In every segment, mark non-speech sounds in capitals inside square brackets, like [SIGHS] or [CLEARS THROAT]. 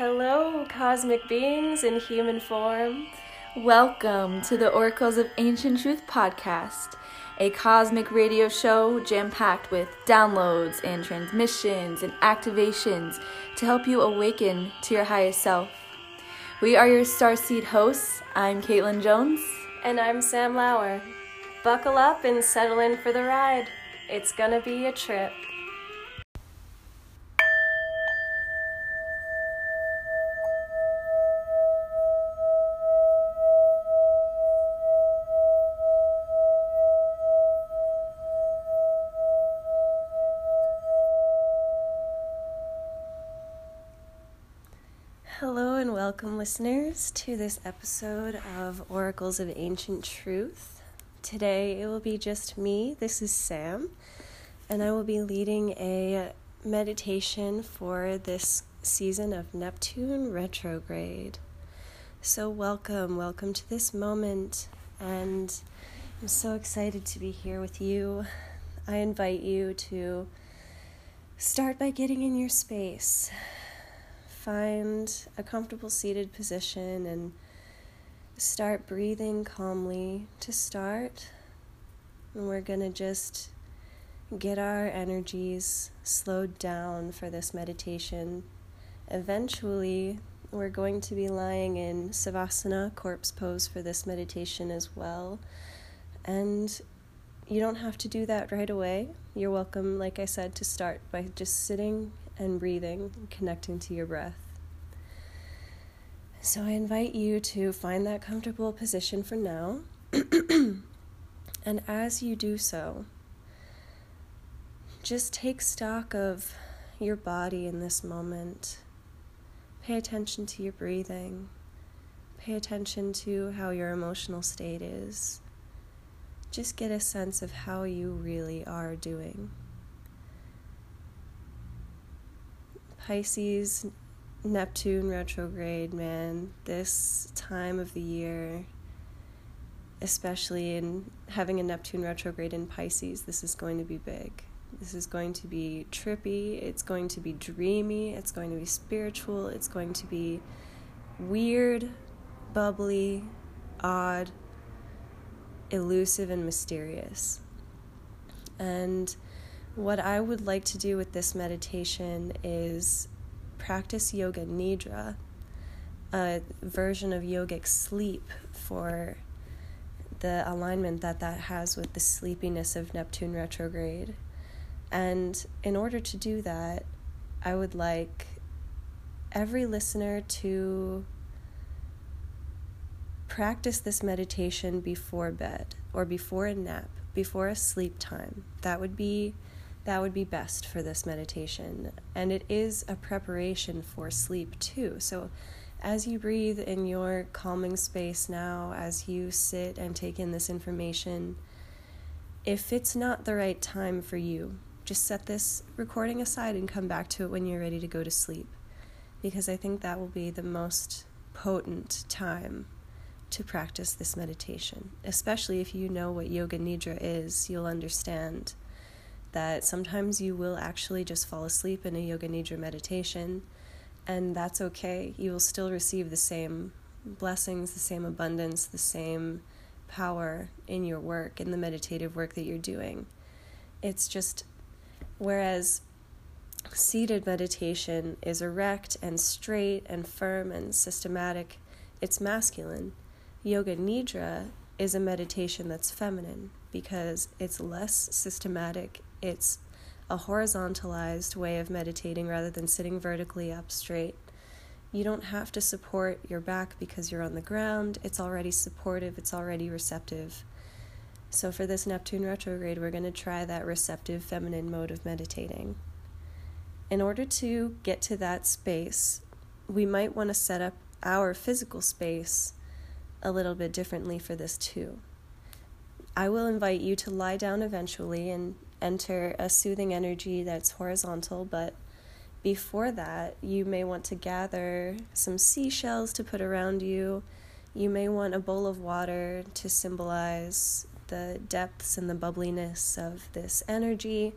Hello, cosmic beings in human form. Welcome to the Oracles of Ancient Truth podcast, a cosmic radio show jam packed with downloads and transmissions and activations to help you awaken to your highest self. We are your Starseed hosts. I'm Caitlin Jones. And I'm Sam Lauer. Buckle up and settle in for the ride. It's gonna be a trip. Listeners, to this episode of Oracles of Ancient Truth. Today it will be just me. This is Sam, and I will be leading a meditation for this season of Neptune retrograde. So, welcome, welcome to this moment, and I'm so excited to be here with you. I invite you to start by getting in your space find a comfortable seated position and start breathing calmly to start. And we're going to just get our energies slowed down for this meditation. Eventually, we're going to be lying in Savasana, corpse pose, for this meditation as well. And you don't have to do that right away. You're welcome, like I said, to start by just sitting and breathing, connecting to your breath. So I invite you to find that comfortable position for now. [CLEARS THROAT] and as you do so, just take stock of your body in this moment. Pay attention to your breathing. Pay attention to how your emotional state is. Just get a sense of how you really are doing. Pisces, Neptune retrograde, man, this time of the year, especially in having a Neptune retrograde in Pisces, this is going to be big. This is going to be trippy, it's going to be dreamy, it's going to be spiritual, it's going to be weird, bubbly, odd, elusive, and mysterious. And what I would like to do with this meditation is practice yoga nidra, a version of yogic sleep for the alignment that that has with the sleepiness of Neptune retrograde. And in order to do that, I would like every listener to practice this meditation before bed or before a nap, before a sleep time. That would be that would be best for this meditation. And it is a preparation for sleep too. So as you breathe in your calming space now, as you sit and take in this information, if it's not the right time for you, just set this recording aside and come back to it when you're ready to go to sleep. Because I think that will be the most potent time to practice this meditation. Especially if you know what Yoga Nidra is, you'll understand that sometimes you will actually just fall asleep in a Yoga Nidra meditation, and that's okay. You will still receive the same blessings, the same abundance, the same power in your work, in the meditative work that you're doing. It's just, whereas seated meditation is erect and straight and firm and systematic, it's masculine. Yoga Nidra is a meditation that's feminine because it's less systematic it's a horizontalized way of meditating rather than sitting vertically up straight. You don't have to support your back because you're on the ground. It's already supportive, it's already receptive. So, for this Neptune retrograde, we're going to try that receptive feminine mode of meditating. In order to get to that space, we might want to set up our physical space a little bit differently for this too. I will invite you to lie down eventually and enter a soothing energy that's horizontal, but before that, you may want to gather some seashells to put around you. You may want a bowl of water to symbolize the depths and the bubbliness of this energy.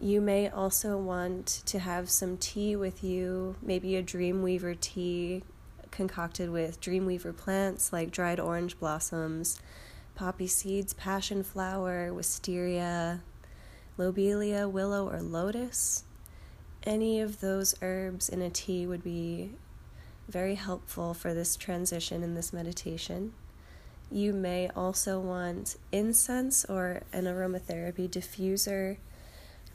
You may also want to have some tea with you, maybe a Dreamweaver tea concocted with Dreamweaver plants like dried orange blossoms, poppy seeds, passion flower, wisteria, lobelia, willow, or lotus. Any of those herbs in a tea would be very helpful for this transition in this meditation. You may also want incense or an aromatherapy diffuser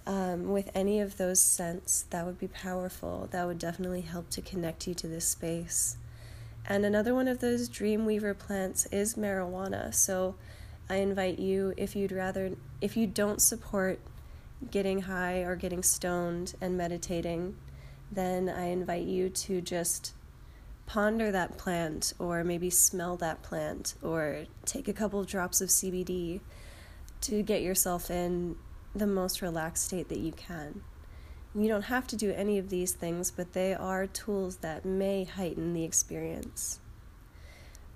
um, with any of those scents. That would be powerful. That would definitely help to connect you to this space. And another one of those Dreamweaver plants is marijuana. So I invite you, if you'd rather, if you don't support getting high or getting stoned and meditating, then I invite you to just ponder that plant or maybe smell that plant or take a couple of drops of CBD to get yourself in the most relaxed state that you can. You don't have to do any of these things, but they are tools that may heighten the experience.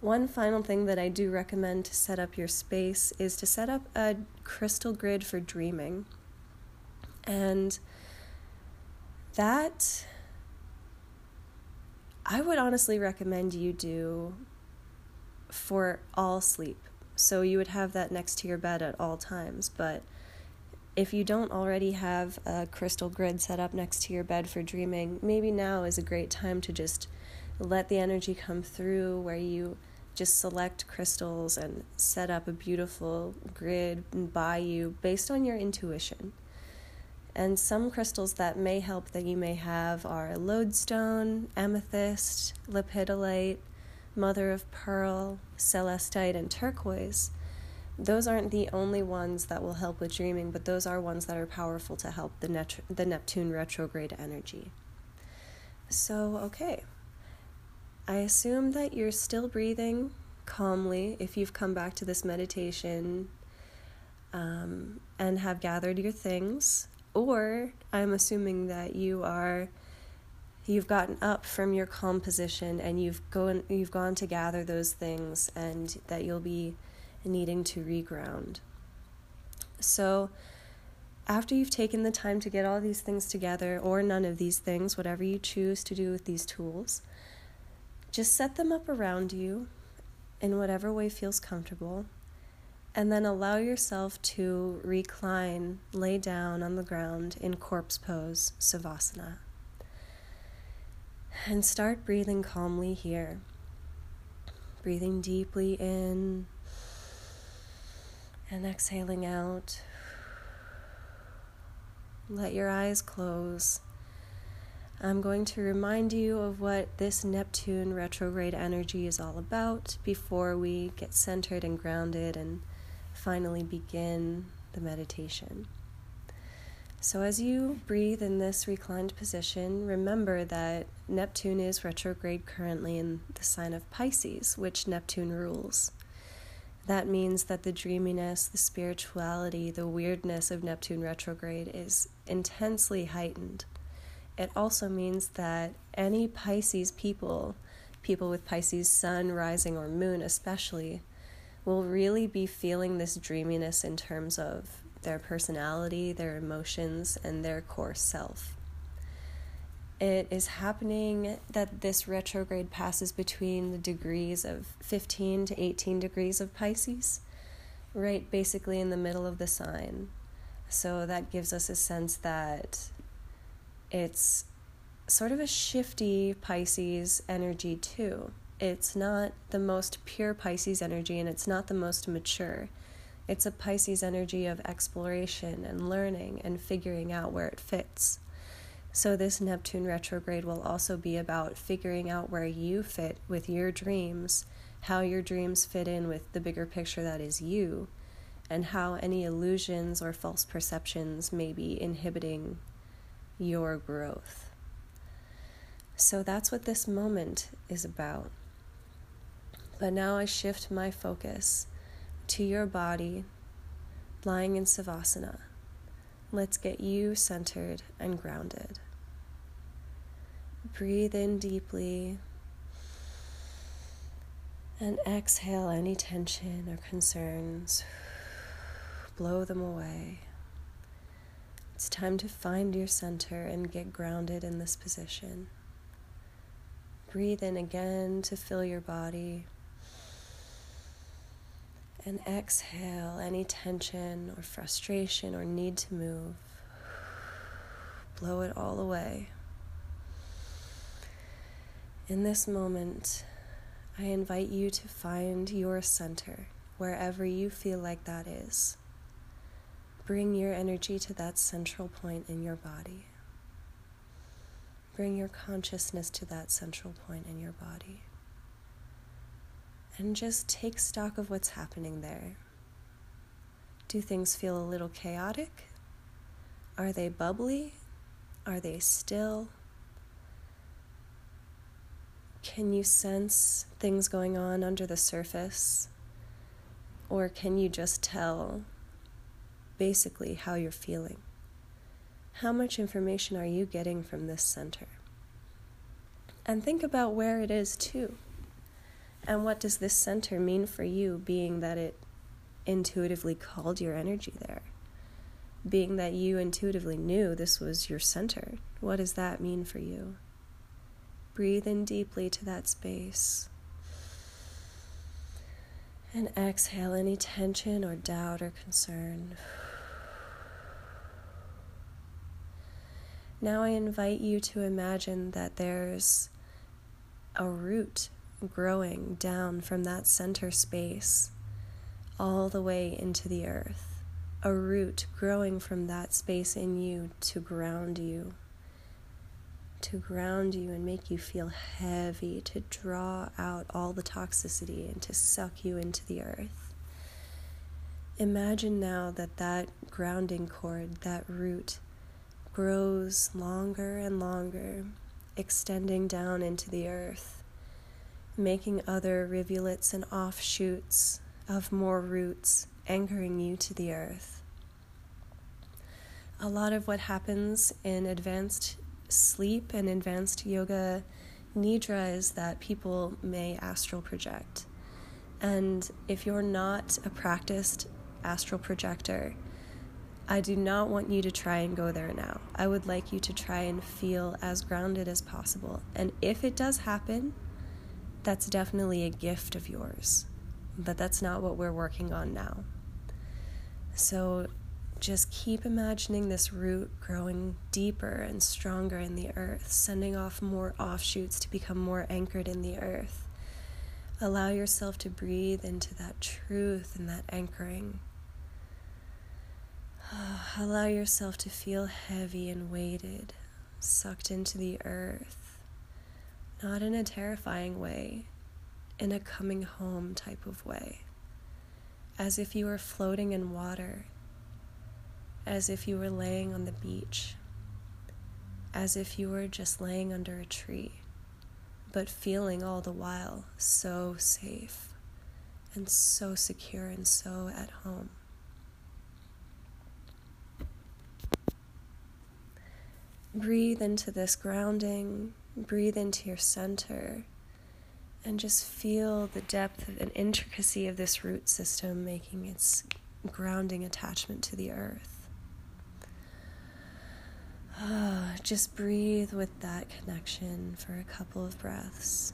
One final thing that I do recommend to set up your space is to set up a crystal grid for dreaming. And that I would honestly recommend you do for all sleep. So you would have that next to your bed at all times. But if you don't already have a crystal grid set up next to your bed for dreaming, maybe now is a great time to just let the energy come through where you just select crystals and set up a beautiful grid by you based on your intuition. And some crystals that may help that you may have are lodestone, amethyst, lepidolite, mother of pearl, celestite, and turquoise. Those aren't the only ones that will help with dreaming, but those are ones that are powerful to help the, net- the Neptune retrograde energy. So, okay. I assume that you're still breathing calmly if you've come back to this meditation um, and have gathered your things or I'm assuming that you are you've gotten up from your calm position and you've gone you've gone to gather those things and that you'll be needing to reground. So after you've taken the time to get all these things together or none of these things, whatever you choose to do with these tools, just set them up around you in whatever way feels comfortable and then allow yourself to recline, lay down on the ground in corpse pose, Savasana. And start breathing calmly here. Breathing deeply in and exhaling out. Let your eyes close. I'm going to remind you of what this Neptune retrograde energy is all about before we get centered and grounded and finally begin the meditation. So, as you breathe in this reclined position, remember that Neptune is retrograde currently in the sign of Pisces, which Neptune rules. That means that the dreaminess, the spirituality, the weirdness of Neptune retrograde is intensely heightened. It also means that any Pisces people, people with Pisces sun, rising, or moon especially, will really be feeling this dreaminess in terms of their personality, their emotions, and their core self. It is happening that this retrograde passes between the degrees of 15 to 18 degrees of Pisces, right basically in the middle of the sign. So that gives us a sense that it's sort of a shifty Pisces energy, too it's not the most pure Pisces energy and it's not the most mature. It's a Pisces energy of exploration and learning and figuring out where it fits. So, this Neptune retrograde will also be about figuring out where you fit with your dreams, how your dreams fit in with the bigger picture that is you, and how any illusions or false perceptions may be inhibiting your growth. So, that's what this moment is about. But now I shift my focus to your body lying in Savasana. Let's get you centered and grounded. Breathe in deeply and exhale any tension or concerns. Blow them away. It's time to find your center and get grounded in this position. Breathe in again to fill your body. And exhale any tension or frustration or need to move. Blow it all away. In this moment, I invite you to find your center wherever you feel like that is. Bring your energy to that central point in your body. Bring your consciousness to that central point in your body. And just take stock of what's happening there. Do things feel a little chaotic? Are they bubbly? Are they still? Can you sense things going on under the surface? Or can you just tell basically how you're feeling. How much information are you getting from this center? And think about where it is too. And what does this center mean for you, being that it intuitively called your energy there? Being that you intuitively knew this was your center, what does that mean for you? Breathe in deeply to that space. And exhale any tension or doubt or concern. Now I invite you to imagine that there's a root growing down from that center space all the way into the earth. A root growing from that space in you to ground you, to ground you and make you feel heavy, to draw out all the toxicity and to suck you into the earth. Imagine now that that grounding cord, that root, grows longer and longer, extending down into the earth, making other rivulets and offshoots of more roots anchoring you to the earth. A lot of what happens in advanced sleep and advanced yoga nidra is that people may astral project. And if you're not a practiced astral projector, I do not want you to try and go there now. I would like you to try and feel as grounded as possible. And if it does happen, that's definitely a gift of yours. But that's not what we're working on now. So just keep imagining this root growing deeper and stronger in the earth, sending off more offshoots to become more anchored in the earth. Allow yourself to breathe into that truth and that anchoring. Ah, allow yourself to feel heavy and weighted, sucked into the earth, not in a terrifying way, in a coming home type of way, as if you were floating in water, as if you were laying on the beach, as if you were just laying under a tree, but feeling all the while so safe and so secure and so at home. Breathe into this grounding, breathe into your center, and just feel the depth and intricacy of this root system making its grounding attachment to the earth. Uh, just breathe with that connection for a couple of breaths.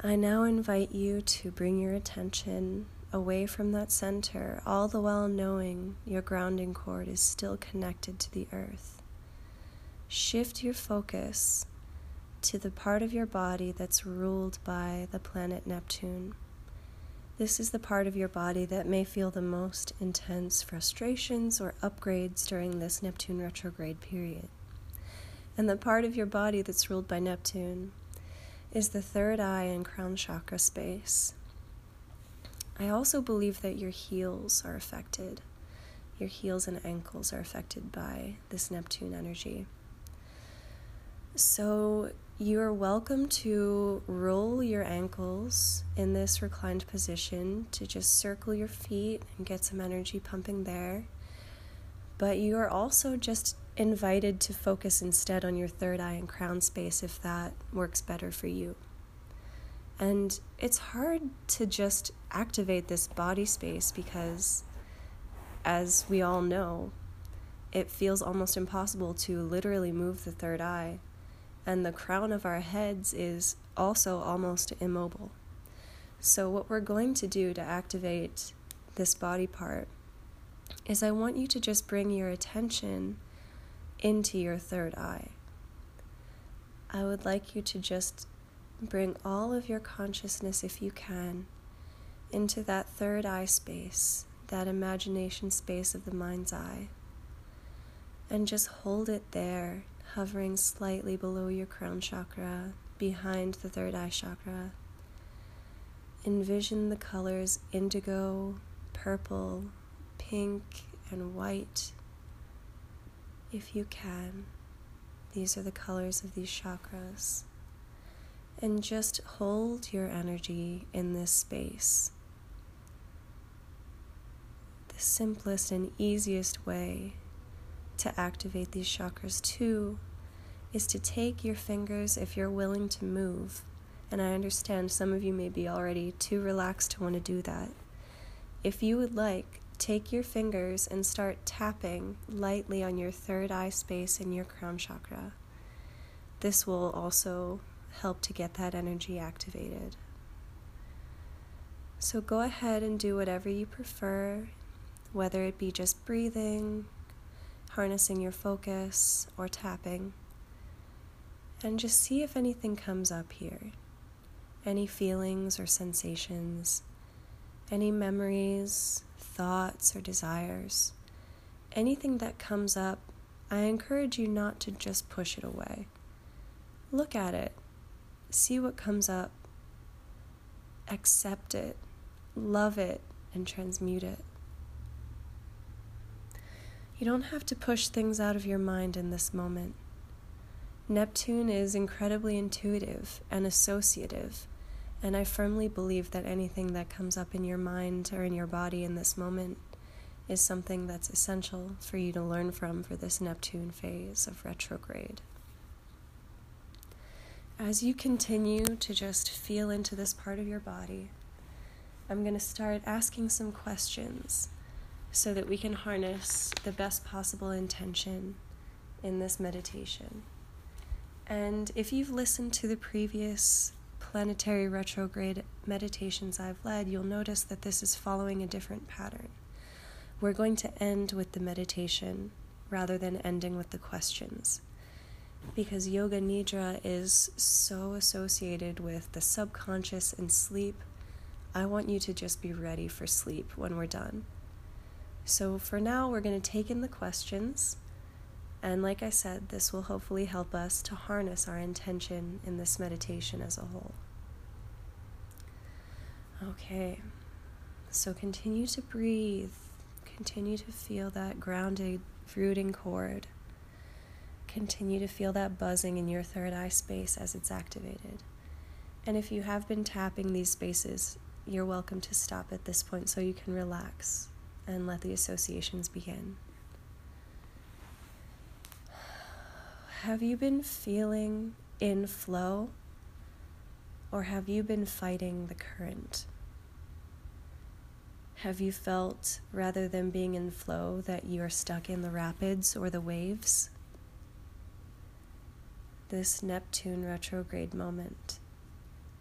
I now invite you to bring your attention away from that center, all the while knowing your grounding cord is still connected to the earth. Shift your focus to the part of your body that's ruled by the planet Neptune. This is the part of your body that may feel the most intense frustrations or upgrades during this Neptune retrograde period. And the part of your body that's ruled by Neptune is the third eye and crown chakra space. I also believe that your heels are affected. Your heels and ankles are affected by this Neptune energy. So, you are welcome to roll your ankles in this reclined position to just circle your feet and get some energy pumping there. But you are also just invited to focus instead on your third eye and crown space if that works better for you. And it's hard to just activate this body space because, as we all know, it feels almost impossible to literally move the third eye, and the crown of our heads is also almost immobile. So, what we're going to do to activate this body part is I want you to just bring your attention into your third eye. I would like you to just bring all of your consciousness, if you can, into that third eye space, that imagination space of the mind's eye, and just hold it there, hovering slightly below your crown chakra, behind the third eye chakra. Envision the colors indigo, purple, pink, and white. If you can, these are the colors of these chakras. And just hold your energy in this space. The simplest and easiest way to activate these chakras, too, is to take your fingers if you're willing to move. And I understand some of you may be already too relaxed to want to do that. If you would like, take your fingers and start tapping lightly on your third eye space in your crown chakra. This will also help to get that energy activated. So go ahead and do whatever you prefer, whether it be just breathing, harnessing your focus, or tapping. And just see if anything comes up here. Any feelings or sensations, any memories, thoughts, or desires. Anything that comes up, I encourage you not to just push it away. Look at it, see what comes up, accept it, love it, and transmute it. You don't have to push things out of your mind in this moment. Neptune is incredibly intuitive and associative, and I firmly believe that anything that comes up in your mind or in your body in this moment is something that's essential for you to learn from for this Neptune phase of retrograde. As you continue to just feel into this part of your body, I'm going to start asking some questions so that we can harness the best possible intention in this meditation. And if you've listened to the previous planetary retrograde meditations I've led, you'll notice that this is following a different pattern. We're going to end with the meditation rather than ending with the questions. Because Yoga Nidra is so associated with the subconscious and sleep, I want you to just be ready for sleep when we're done. So for now, we're going to take in the questions and like I said, this will hopefully help us to harness our intention in this meditation as a whole. Okay, so continue to breathe, continue to feel that grounded, rooting cord. Continue to feel that buzzing in your third eye space as it's activated. And if you have been tapping these spaces, you're welcome to stop at this point so you can relax and let the associations begin. Have you been feeling in flow? Or have you been fighting the current? Have you felt, rather than being in flow, that you are stuck in the rapids or the waves? This Neptune retrograde moment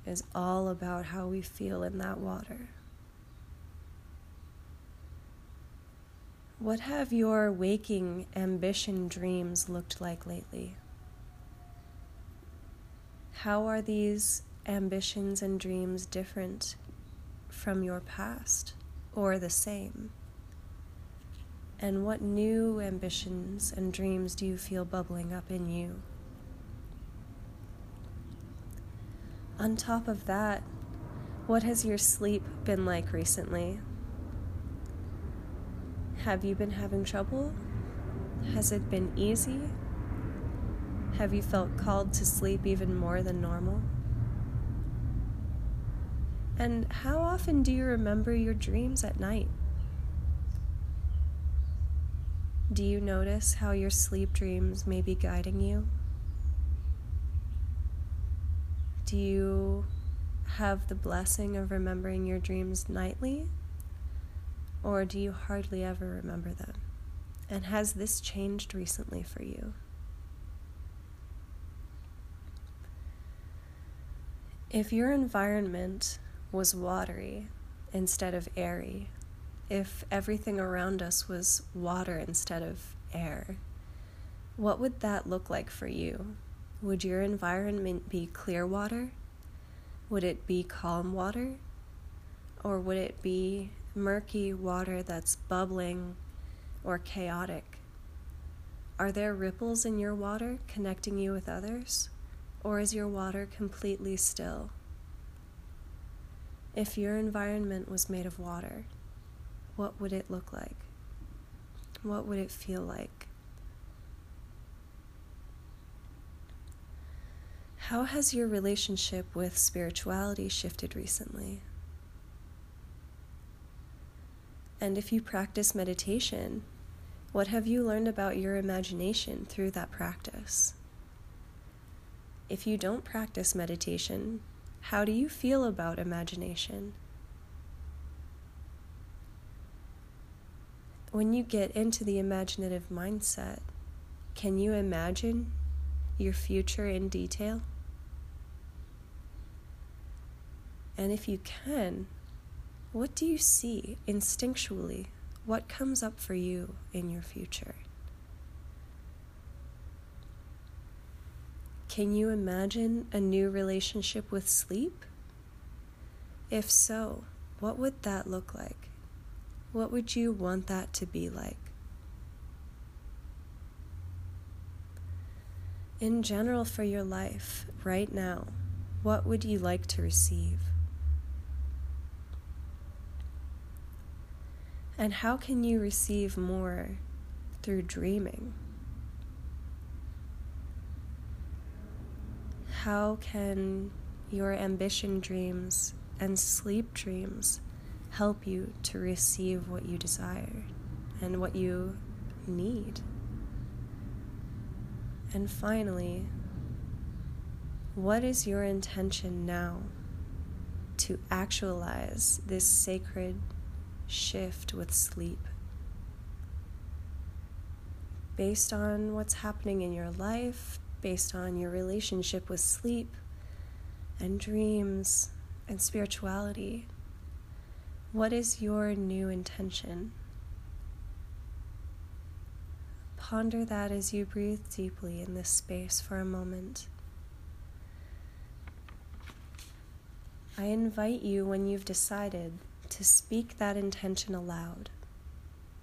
is all about how we feel in that water. What have your waking ambition dreams looked like lately? How are these ambitions and dreams different from your past or the same? And what new ambitions and dreams do you feel bubbling up in you? On top of that, what has your sleep been like recently? Have you been having trouble? Has it been easy? Have you felt called to sleep even more than normal? And how often do you remember your dreams at night? Do you notice how your sleep dreams may be guiding you? Do you have the blessing of remembering your dreams nightly? Or do you hardly ever remember them? And has this changed recently for you? If your environment was watery instead of airy, if everything around us was water instead of air, what would that look like for you? Would your environment be clear water? Would it be calm water? Or would it be murky water that's bubbling or chaotic? Are there ripples in your water connecting you with others? Or is your water completely still? If your environment was made of water, what would it look like? What would it feel like? How has your relationship with spirituality shifted recently? And if you practice meditation, what have you learned about your imagination through that practice? If you don't practice meditation, how do you feel about imagination? When you get into the imaginative mindset, can you imagine your future in detail? And if you can, what do you see instinctually? What comes up for you in your future? Can you imagine a new relationship with sleep? If so, what would that look like? What would you want that to be like? In general, for your life right now, what would you like to receive? And how can you receive more through dreaming? How can your ambition dreams and sleep dreams help you to receive what you desire and what you need? And finally, what is your intention now to actualize this sacred shift with sleep based on what's happening in your life, based on your relationship with sleep and dreams and spirituality. What is your new intention? Ponder that as you breathe deeply in this space for a moment. I invite you, when you've decided, to speak that intention aloud.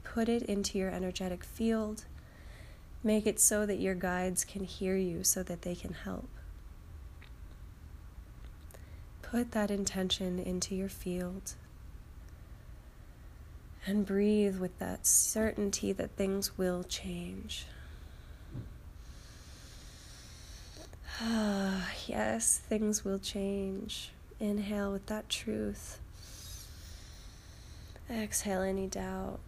Put it into your energetic field. Make it so that your guides can hear you so that they can help. Put that intention into your field and breathe with that certainty that things will change. Ah, [SIGHS] yes, things will change. Inhale with that truth. Exhale any doubt.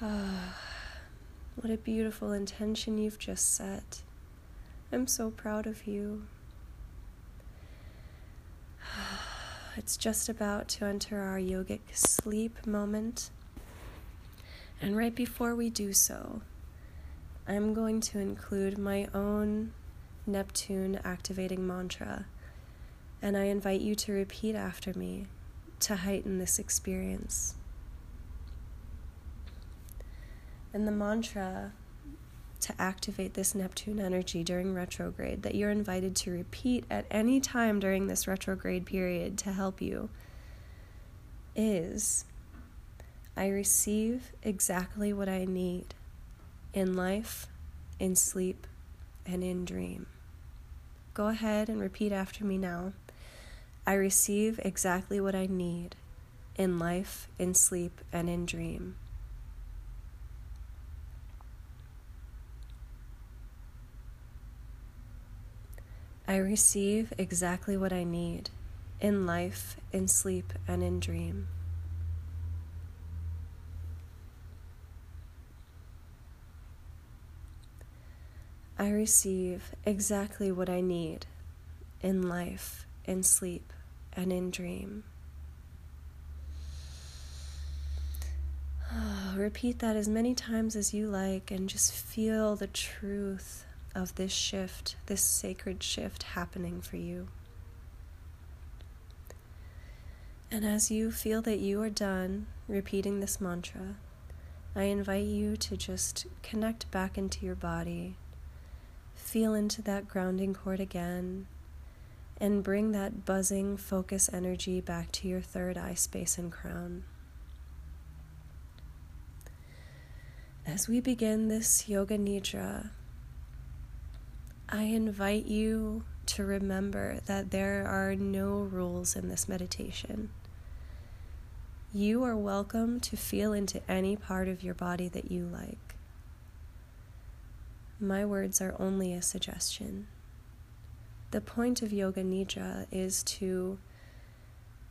Ah, [SIGHS] what a beautiful intention you've just set. I'm so proud of you. [SIGHS] It's just about to enter our yogic sleep moment. And right before we do so, I'm going to include my own Neptune activating mantra and I invite you to repeat after me to heighten this experience. And the mantra to activate this Neptune energy during retrograde that you're invited to repeat at any time during this retrograde period to help you is I receive exactly what I need in life, in sleep, and in dream. Go ahead and repeat after me now. I receive exactly what I need in life, in sleep, and in dream. I receive exactly what I need in life, in sleep, and in dream. I receive exactly what I need in life, in sleep, and in dream. Oh, [SIGHS] repeat that as many times as you like and just feel the truth of this shift, this sacred shift happening for you. And as you feel that you are done repeating this mantra, I invite you to just connect back into your body, feel into that grounding cord again, and bring that buzzing focus energy back to your third eye space and crown. As we begin this Yoga Nidra, I invite you to remember that there are no rules in this meditation. You are welcome to feel into any part of your body that you like. My words are only a suggestion. The point of Yoga Nidra is to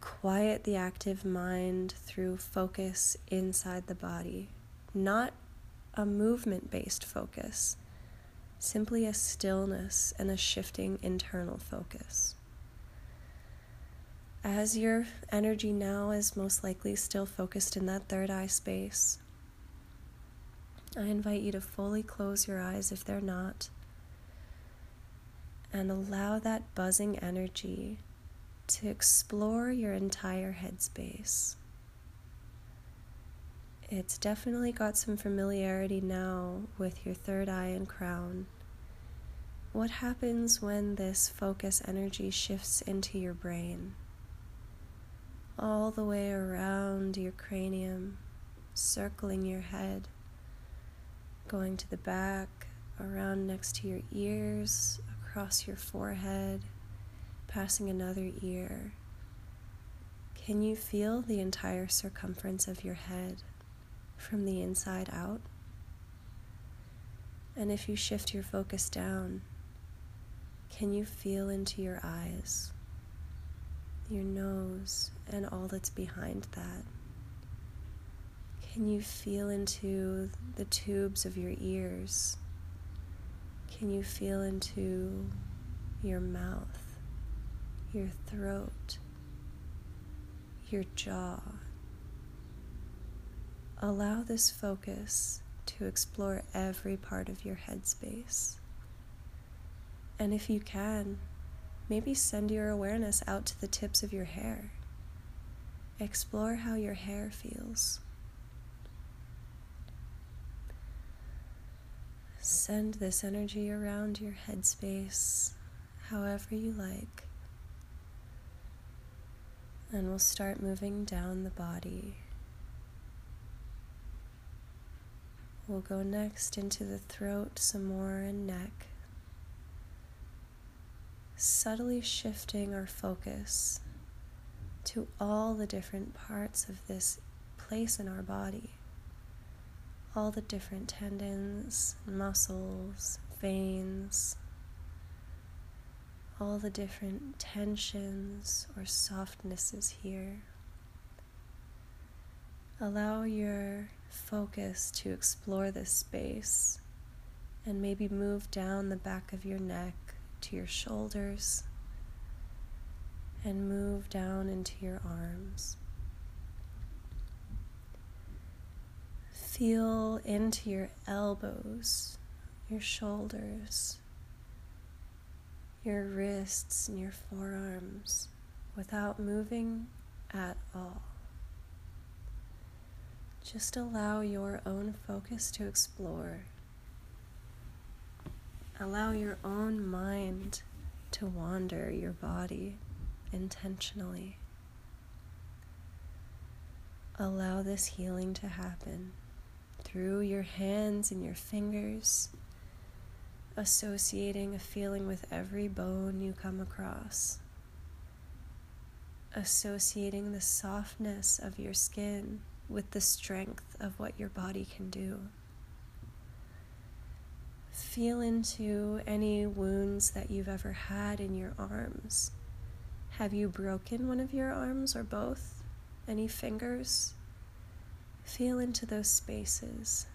quiet the active mind through focus inside the body, not a movement based focus, simply a stillness and a shifting internal focus. As your energy now is most likely still focused in that third eye space, I invite you to fully close your eyes if they're not and allow that buzzing energy to explore your entire headspace. It's definitely got some familiarity now with your third eye and crown. What happens when this focus energy shifts into your brain? All the way around your cranium, circling your head, going to the back, around next to your ears, across your forehead, passing another ear. Can you feel the entire circumference of your head? from the inside out. And if you shift your focus down, can you feel into your eyes, your nose, and all that's behind that? Can you feel into the tubes of your ears? Can you feel into your mouth, your throat, your jaw? Allow this focus to explore every part of your headspace. And if you can, maybe send your awareness out to the tips of your hair. Explore how your hair feels. Send this energy around your headspace however you like. And we'll start moving down the body. We'll go next into the throat some more and neck, subtly shifting our focus to all the different parts of this place in our body, all the different tendons, muscles, veins, all the different tensions or softnesses here. Allow your focus to explore this space and maybe move down the back of your neck to your shoulders and move down into your arms. Feel into your elbows, your shoulders, your wrists, and your forearms without moving at all. Just allow your own focus to explore. Allow your own mind to wander your body intentionally. Allow this healing to happen through your hands and your fingers, associating a feeling with every bone you come across, associating the softness of your skin with the strength of what your body can do. Feel into any wounds that you've ever had in your arms. Have you broken one of your arms or both? Any fingers? Feel into those spaces.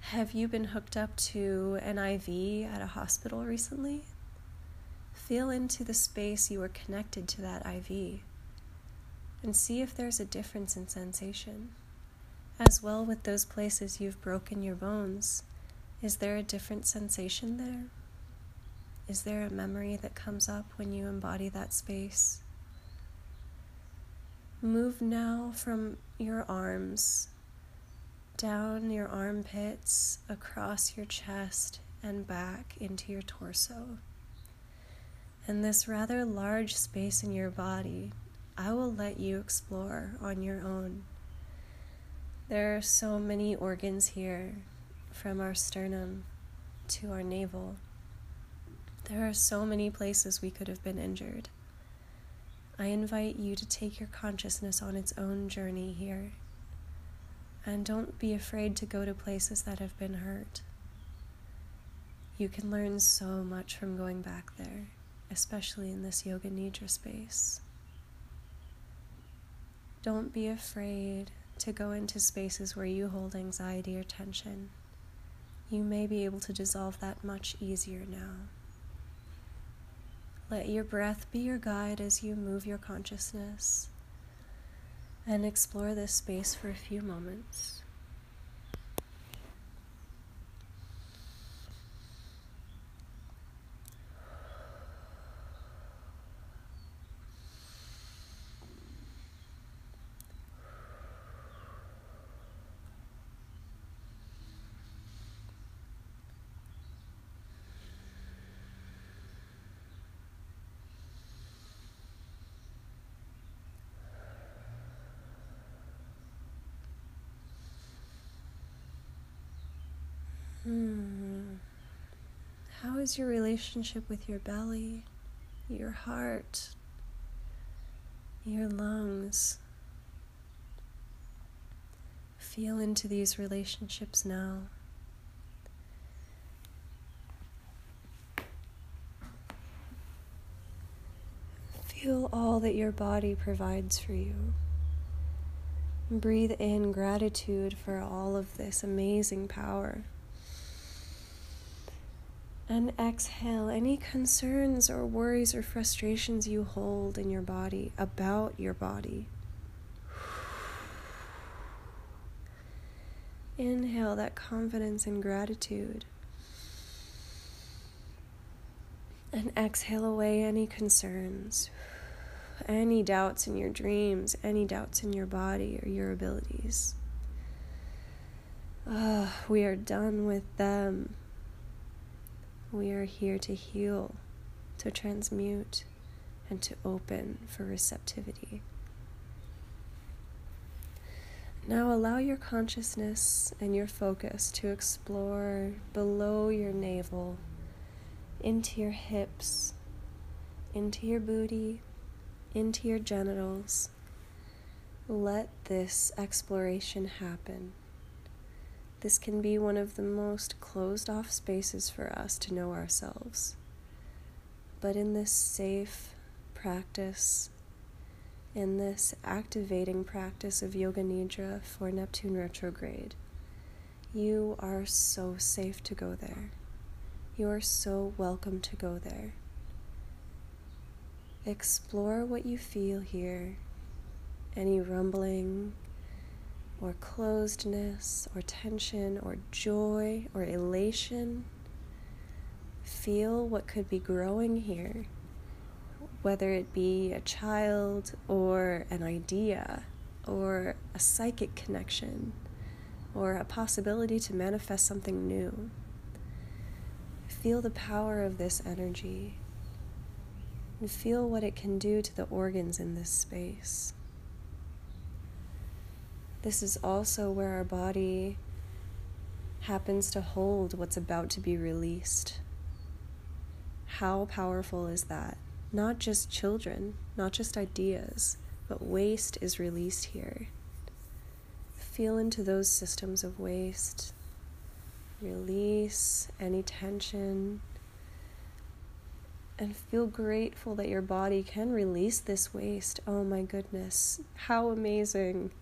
Have you been hooked up to an IV at a hospital recently? Feel into the space you are connected to that IV and see if there's a difference in sensation. As well with those places you've broken your bones, is there a different sensation there? Is there a memory that comes up when you embody that space? Move now from your arms down your armpits, across your chest, and back into your torso. And this rather large space in your body, I will let you explore on your own. There are so many organs here, from our sternum to our navel. There are so many places we could have been injured. I invite you to take your consciousness on its own journey here. And don't be afraid to go to places that have been hurt. You can learn so much from going back there, especially in this Yoga Nidra space. Don't be afraid to go into spaces where you hold anxiety or tension. You may be able to dissolve that much easier now. Let your breath be your guide as you move your consciousness and explore this space for a few moments. How is your relationship with your belly, your heart, your lungs? Feel into these relationships now. Feel all that your body provides for you. Breathe in gratitude for all of this amazing power and exhale any concerns or worries or frustrations you hold in your body about your body. Inhale that confidence and gratitude. And exhale away any concerns, any doubts in your dreams, any doubts in your body or your abilities. Uh, we are done with them. We are here to heal, to transmute, and to open for receptivity. Now allow your consciousness and your focus to explore below your navel, into your hips, into your booty, into your genitals. Let this exploration happen. This can be one of the most closed off spaces for us to know ourselves. But in this safe practice, in this activating practice of Yoga Nidra for Neptune retrograde, you are so safe to go there. You are so welcome to go there. Explore what you feel here, any rumbling, or closedness or tension or joy or elation. Feel what could be growing here, whether it be a child or an idea or a psychic connection or a possibility to manifest something new. Feel the power of this energy and feel what it can do to the organs in this space. This is also where our body happens to hold what's about to be released. How powerful is that? Not just children, not just ideas, but waste is released here. Feel into those systems of waste. Release any tension. And feel grateful that your body can release this waste. Oh my goodness, how amazing!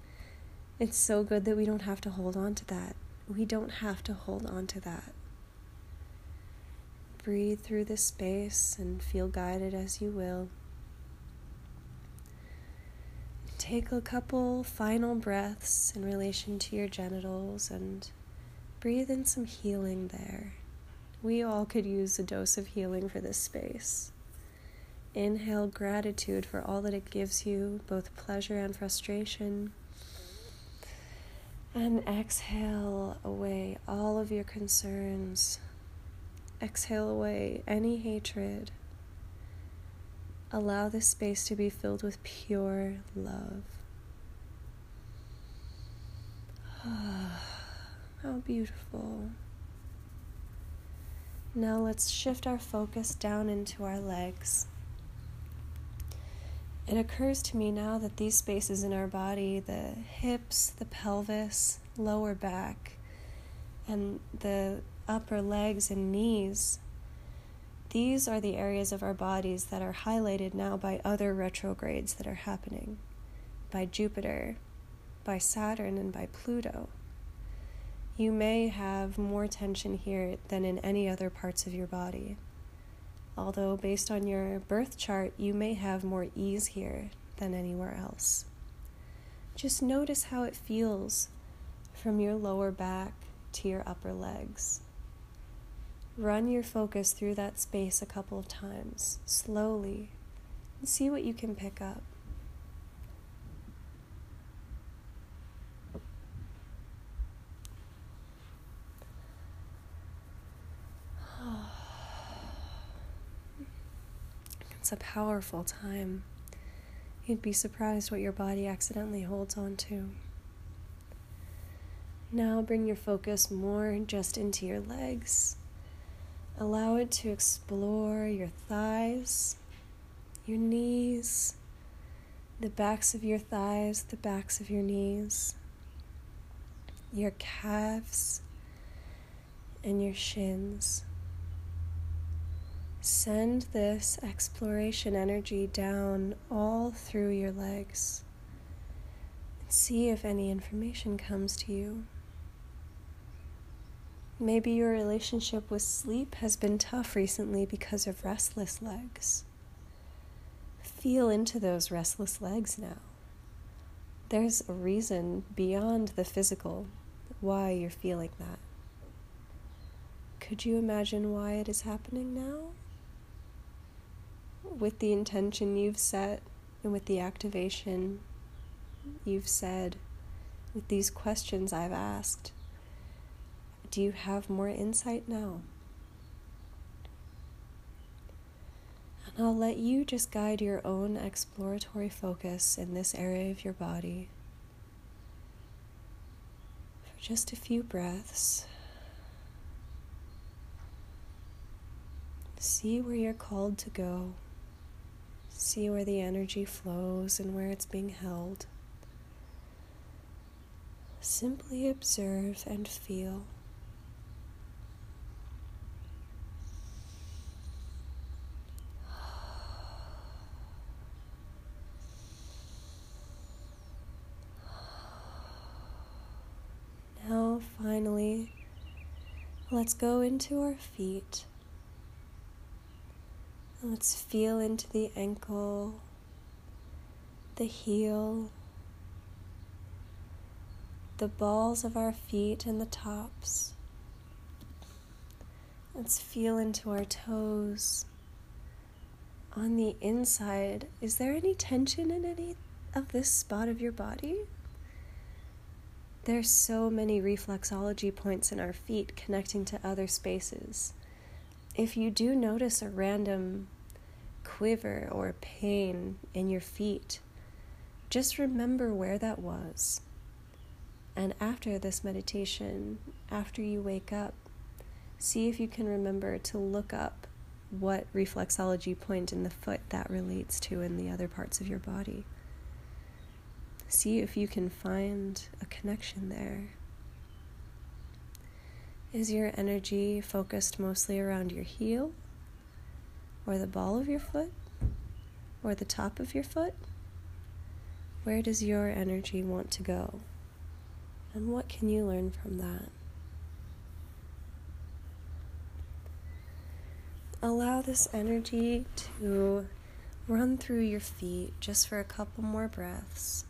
It's so good that we don't have to hold on to that. We don't have to hold on to that. Breathe through this space and feel guided as you will. Take a couple final breaths in relation to your genitals and breathe in some healing there. We all could use a dose of healing for this space. Inhale gratitude for all that it gives you, both pleasure and frustration. And exhale away all of your concerns. Exhale away any hatred. Allow this space to be filled with pure love. [SIGHS] How beautiful. Now let's shift our focus down into our legs. It occurs to me now that these spaces in our body the hips, the pelvis, lower back, and the upper legs and knees these are the areas of our bodies that are highlighted now by other retrogrades that are happening by Jupiter, by Saturn, and by Pluto. You may have more tension here than in any other parts of your body although based on your birth chart, you may have more ease here than anywhere else. Just notice how it feels from your lower back to your upper legs. Run your focus through that space a couple of times, slowly, and see what you can pick up. It's a powerful time. You'd be surprised what your body accidentally holds on to. Now bring your focus more just into your legs. Allow it to explore your thighs, your knees, the backs of your thighs, the backs of your knees, your calves, and your shins. Send this exploration energy down all through your legs and see if any information comes to you. Maybe your relationship with sleep has been tough recently because of restless legs. Feel into those restless legs now. There's a reason beyond the physical why you're feeling that. Could you imagine why it is happening now? With the intention you've set and with the activation you've said, with these questions I've asked, do you have more insight now? And I'll let you just guide your own exploratory focus in this area of your body for just a few breaths. See where you're called to go. See where the energy flows and where it's being held. Simply observe and feel. Now, finally, let's go into our feet. Let's feel into the ankle, the heel, the balls of our feet and the tops. Let's feel into our toes. On the inside, is there any tension in any of this spot of your body? There's so many reflexology points in our feet connecting to other spaces if you do notice a random quiver or pain in your feet, just remember where that was. And after this meditation, after you wake up, see if you can remember to look up what reflexology point in the foot that relates to in the other parts of your body. See if you can find a connection there. Is your energy focused mostly around your heel, or the ball of your foot, or the top of your foot? Where does your energy want to go? And what can you learn from that? Allow this energy to run through your feet just for a couple more breaths.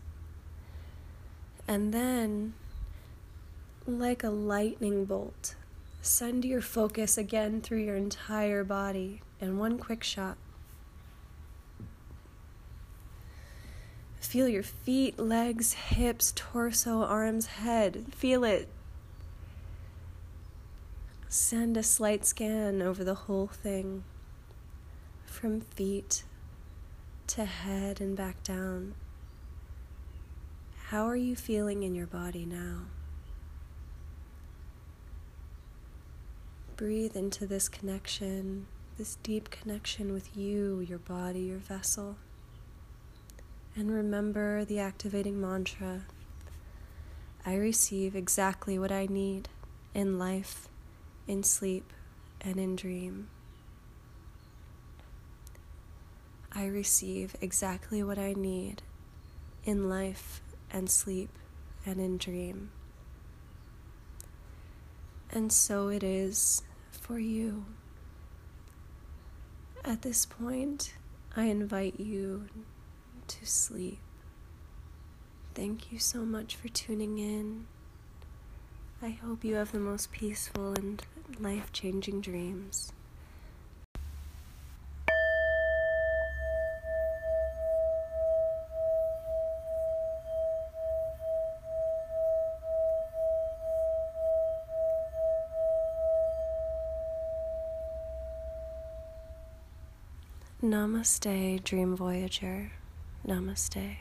And then like a lightning bolt, send your focus again through your entire body in one quick shot. Feel your feet, legs, hips, torso, arms, head. Feel it. Send a slight scan over the whole thing from feet to head and back down. How are you feeling in your body now? Breathe into this connection, this deep connection with you, your body, your vessel. And remember the activating mantra I receive exactly what I need in life, in sleep, and in dream. I receive exactly what I need in life and sleep and in dream. And so it is for you. At this point, I invite you to sleep. Thank you so much for tuning in. I hope you have the most peaceful and life changing dreams. Namaste, Dream Voyager. Namaste.